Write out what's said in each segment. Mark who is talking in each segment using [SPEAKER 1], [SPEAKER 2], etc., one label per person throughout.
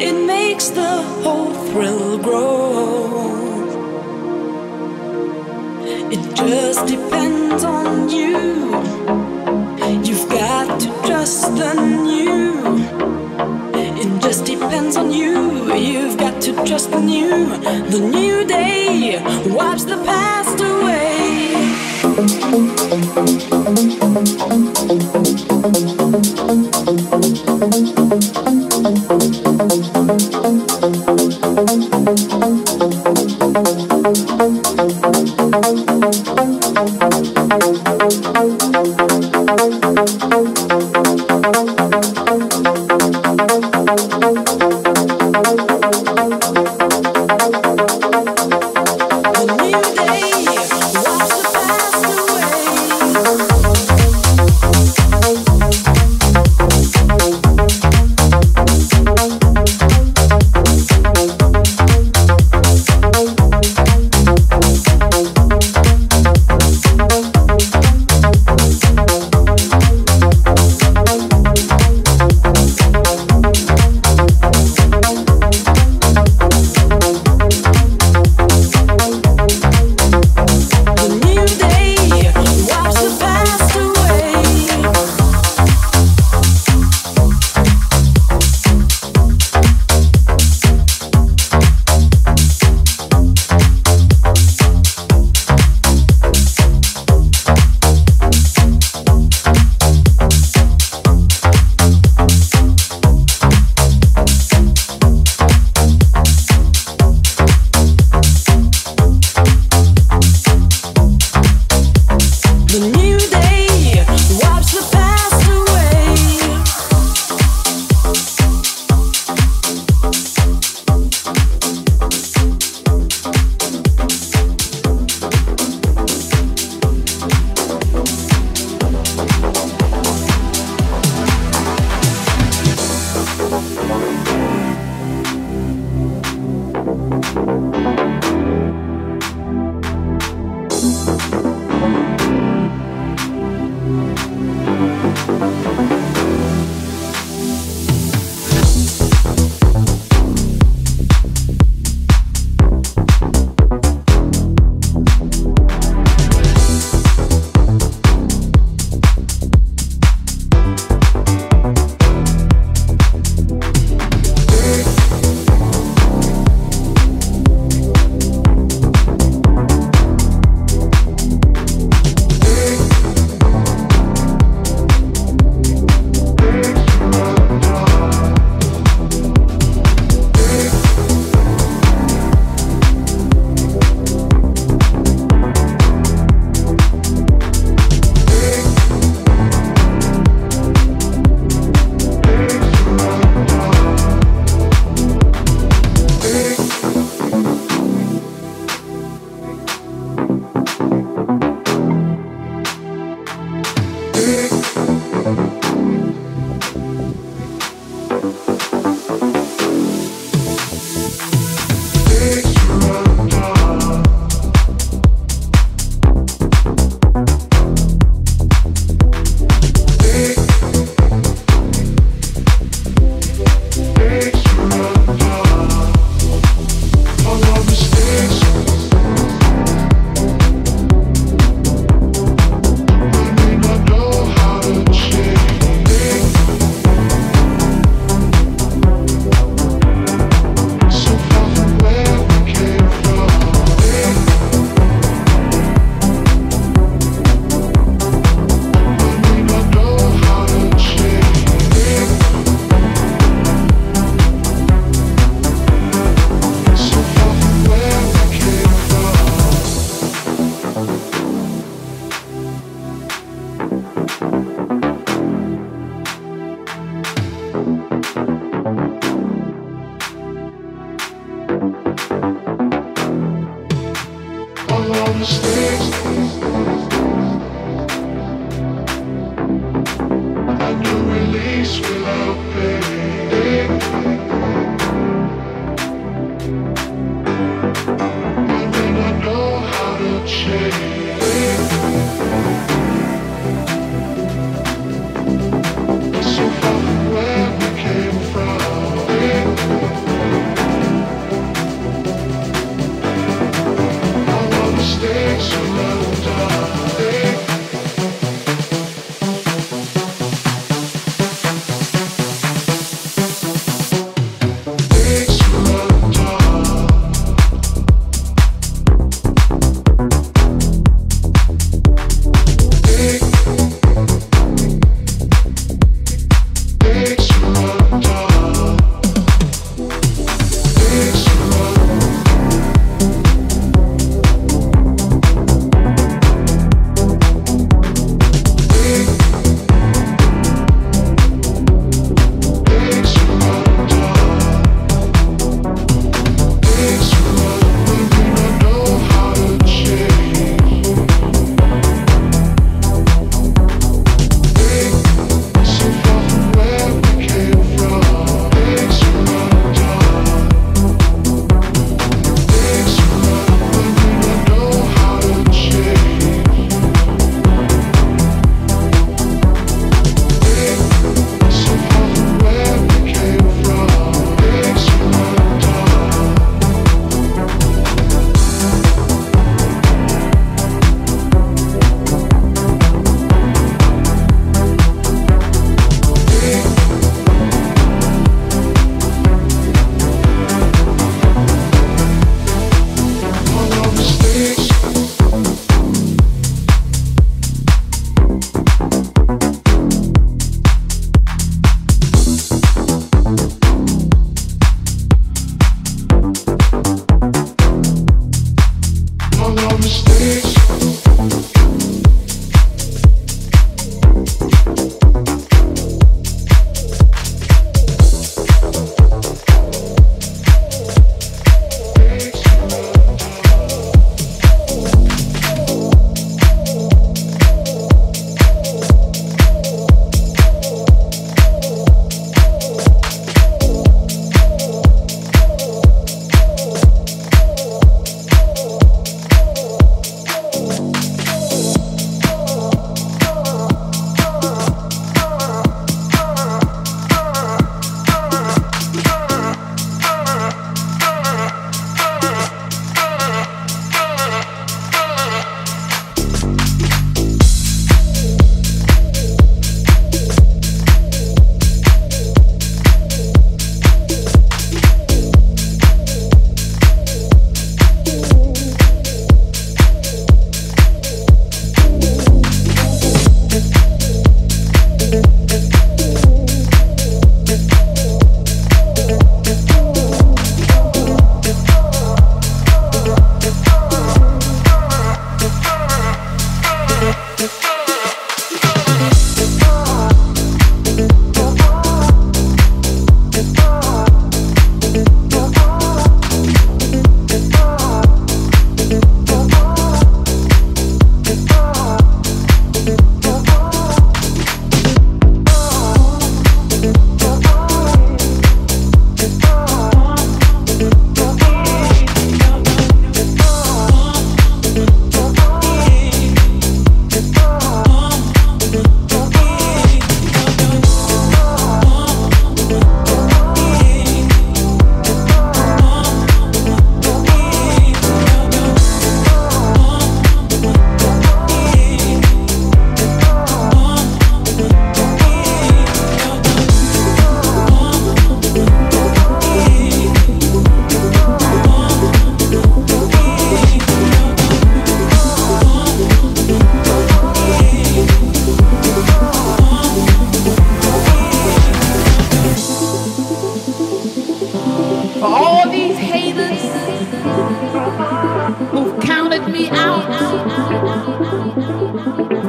[SPEAKER 1] it makes the whole thrill grow. It just depends on you. You've got to trust the new. It just depends on you. You've got to trust the new. The new day wipes the past away.
[SPEAKER 2] the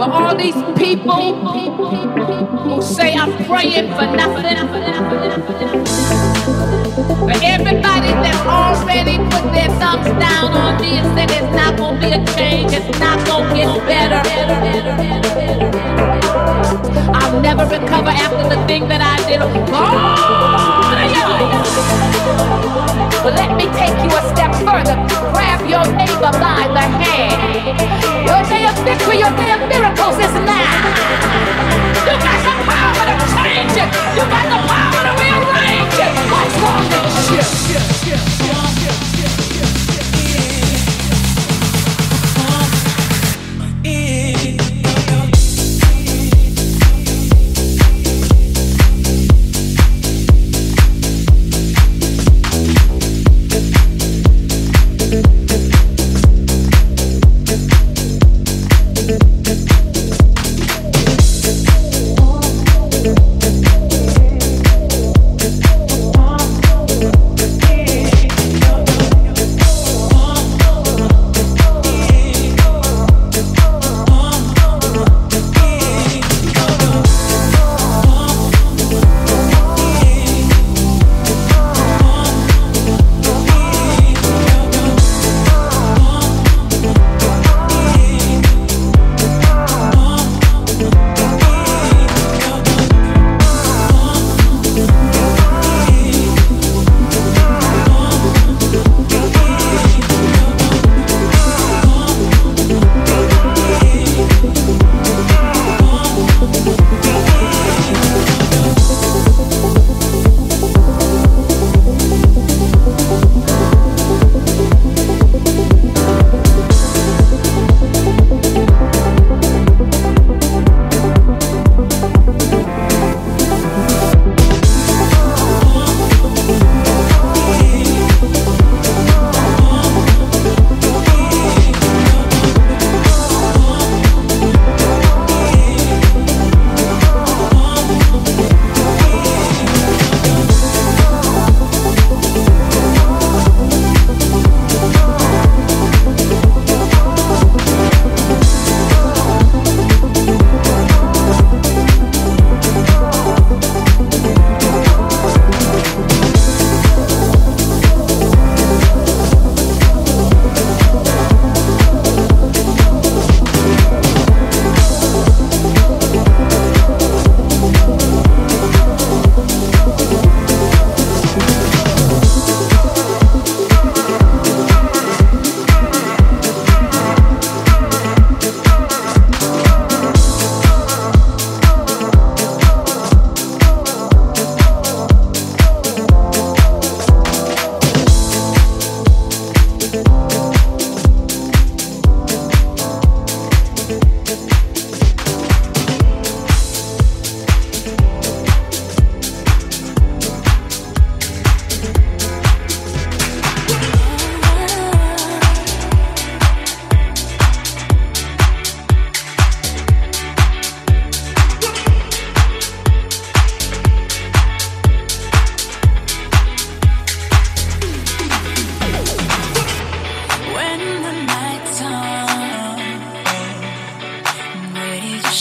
[SPEAKER 2] all these people who say I'm praying for nothing. For everybody that already put their thumbs down on me and said it's not gonna be a change, it's not gonna get better. I'll never recover after the thing that I did. But let me take you a step further. Grab your neighbor by the hand. Your day of victory, your day of miracles is now. You got the power to change it. You got the power to rearrange it. What's wrong with you?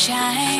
[SPEAKER 3] shine.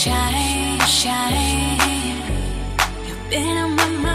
[SPEAKER 3] shine, shine. You've been on my mind.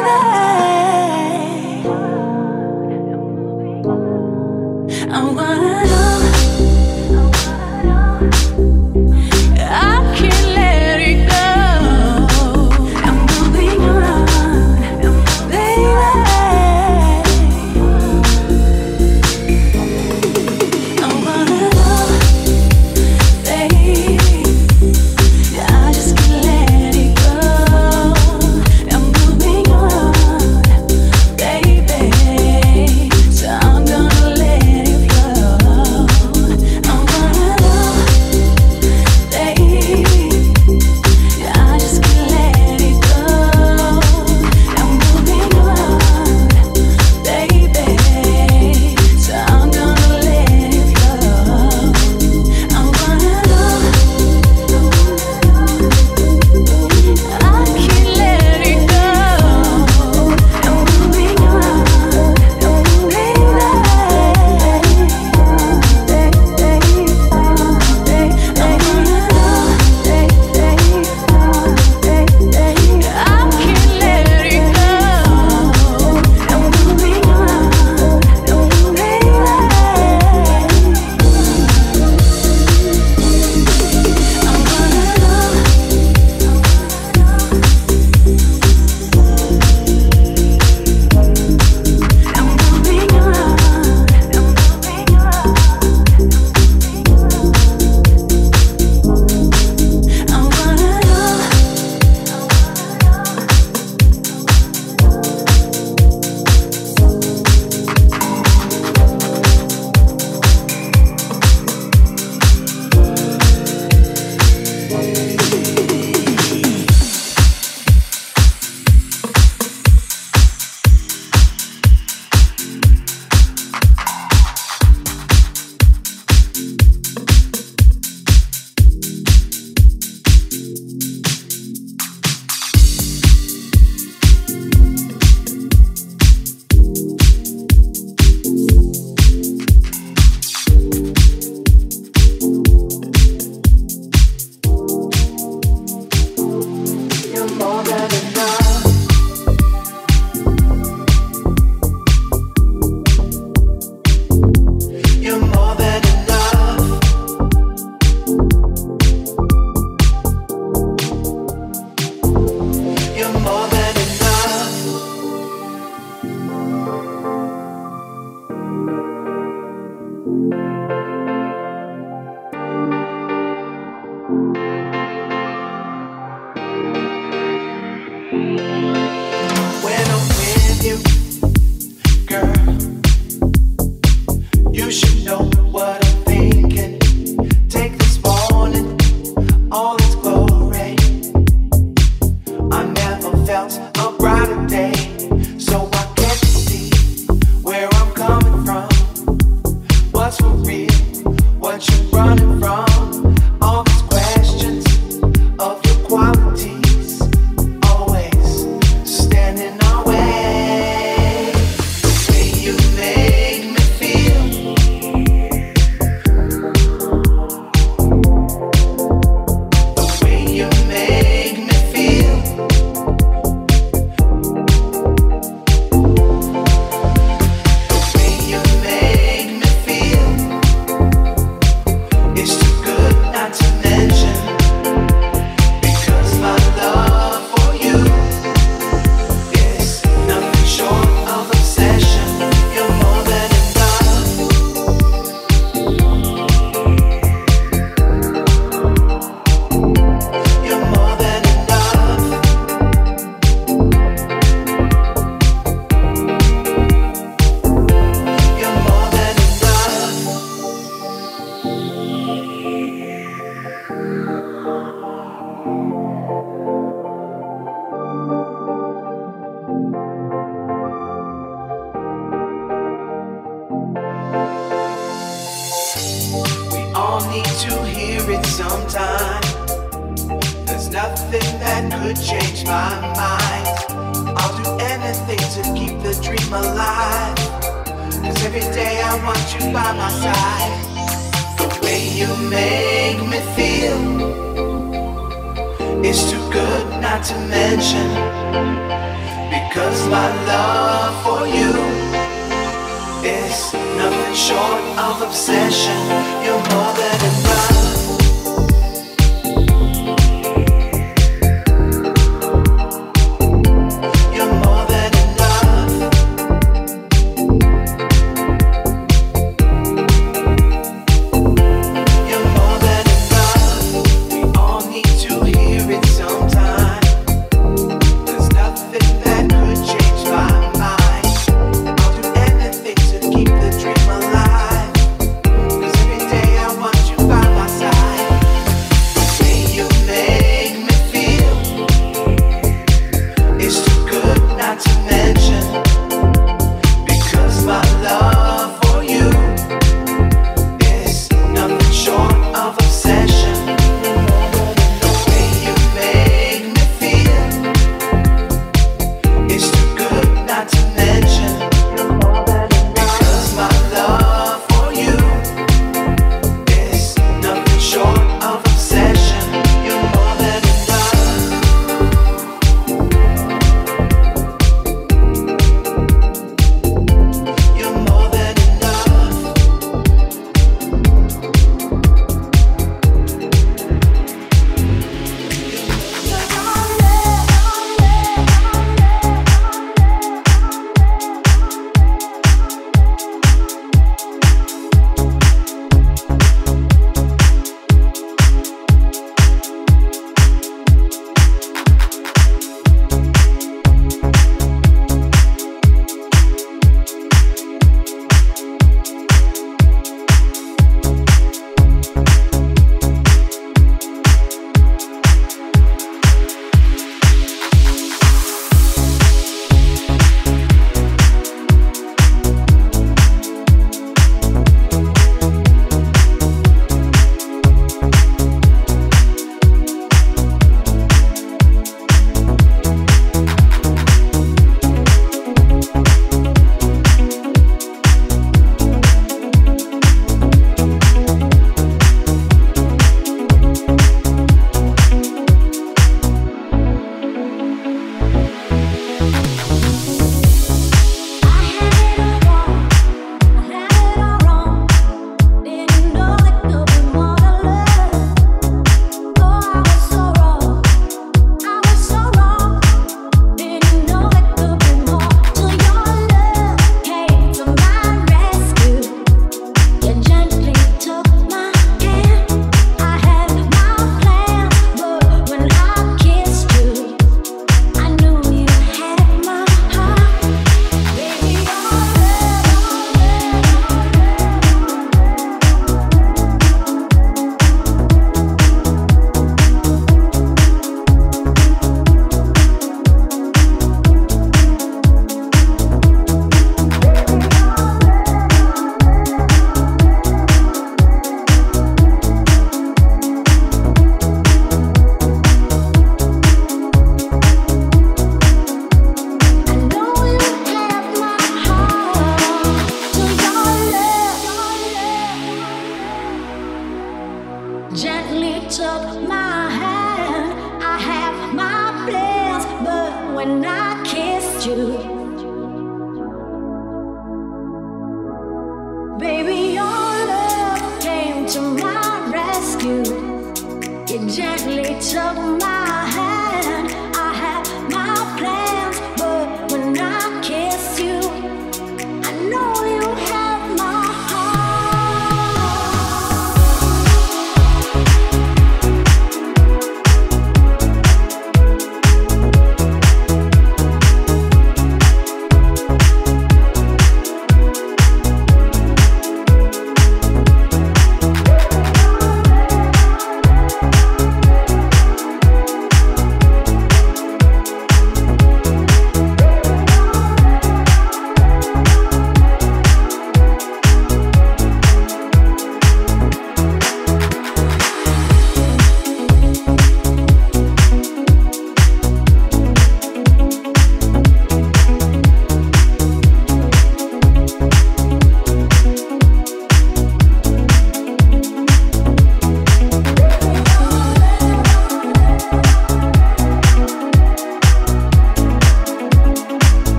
[SPEAKER 3] that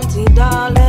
[SPEAKER 3] Monty, darling.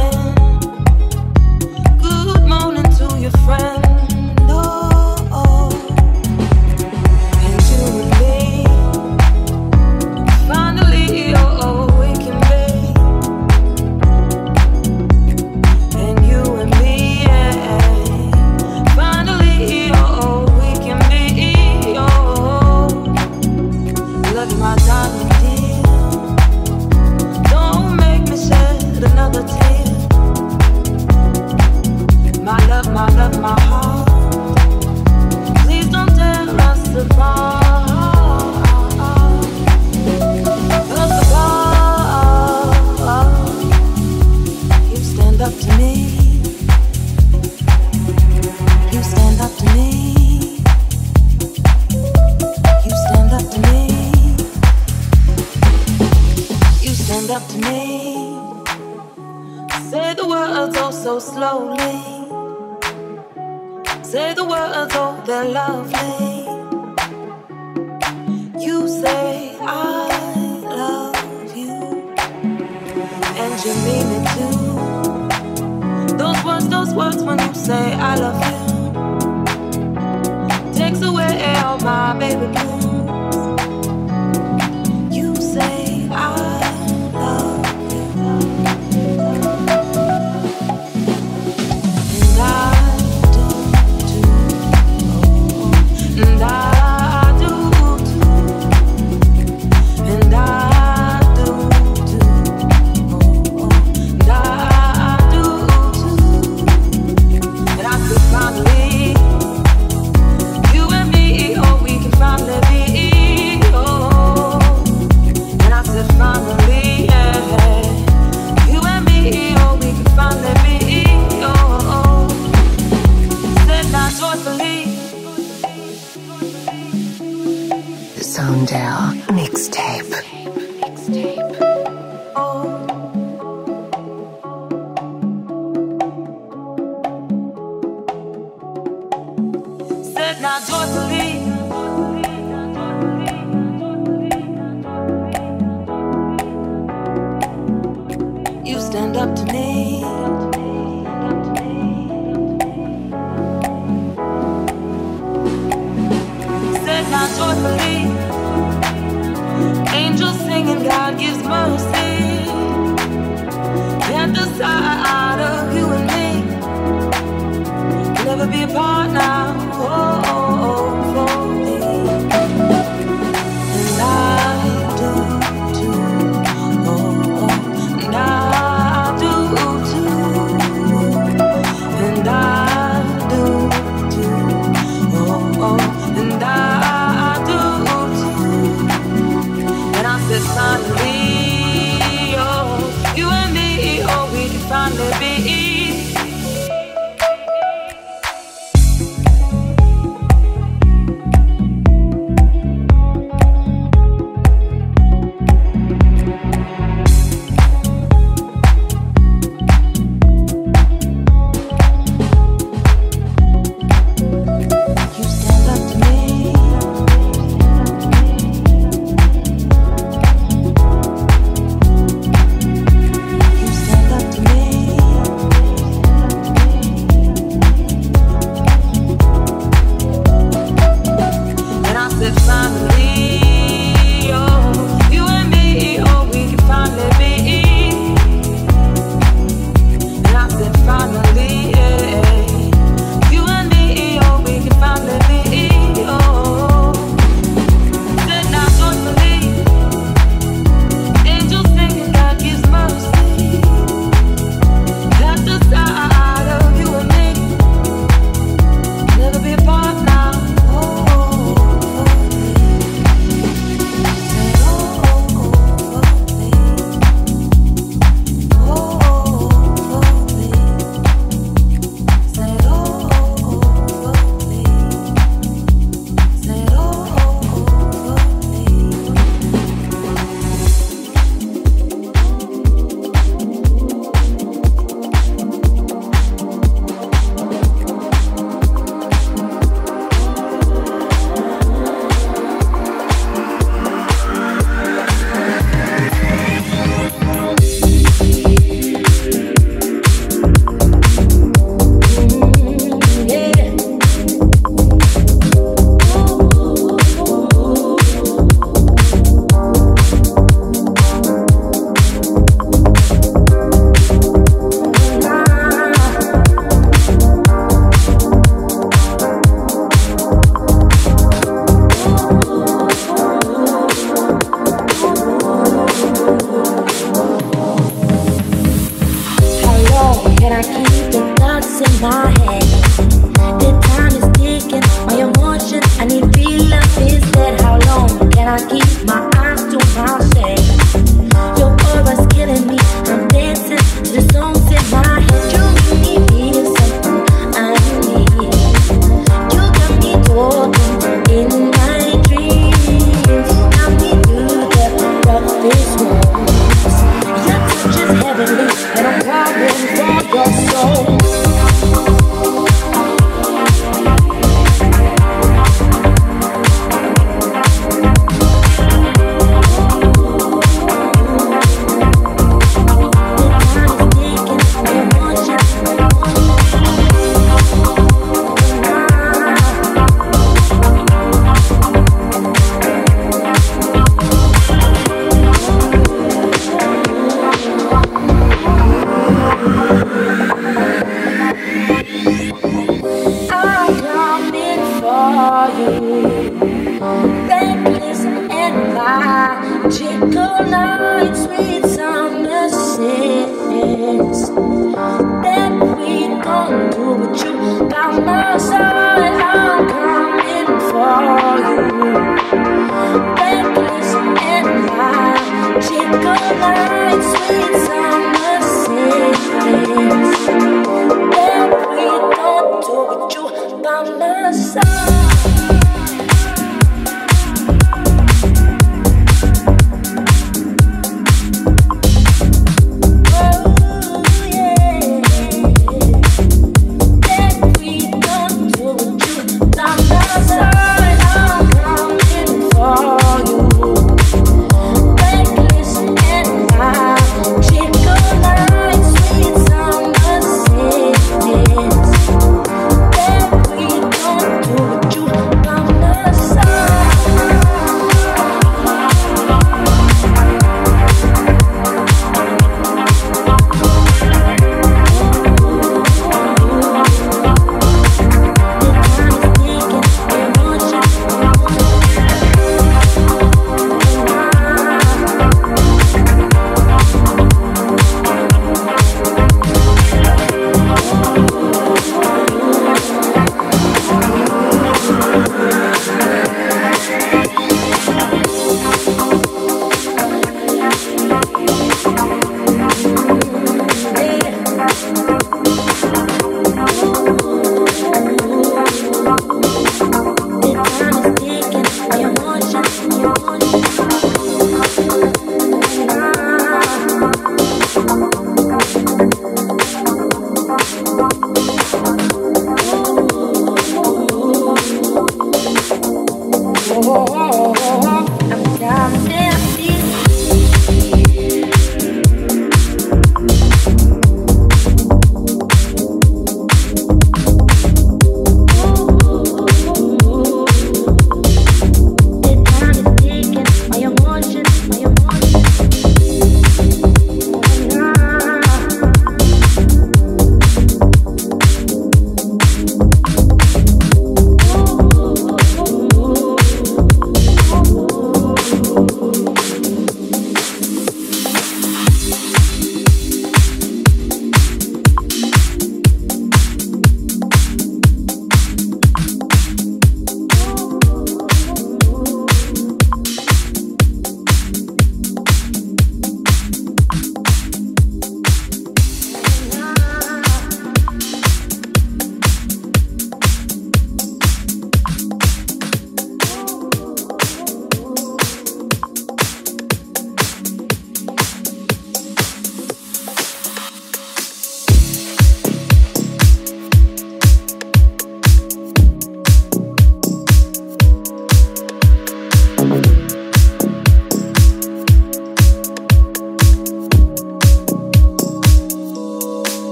[SPEAKER 3] I need real love is
[SPEAKER 4] that how long can I
[SPEAKER 5] keep?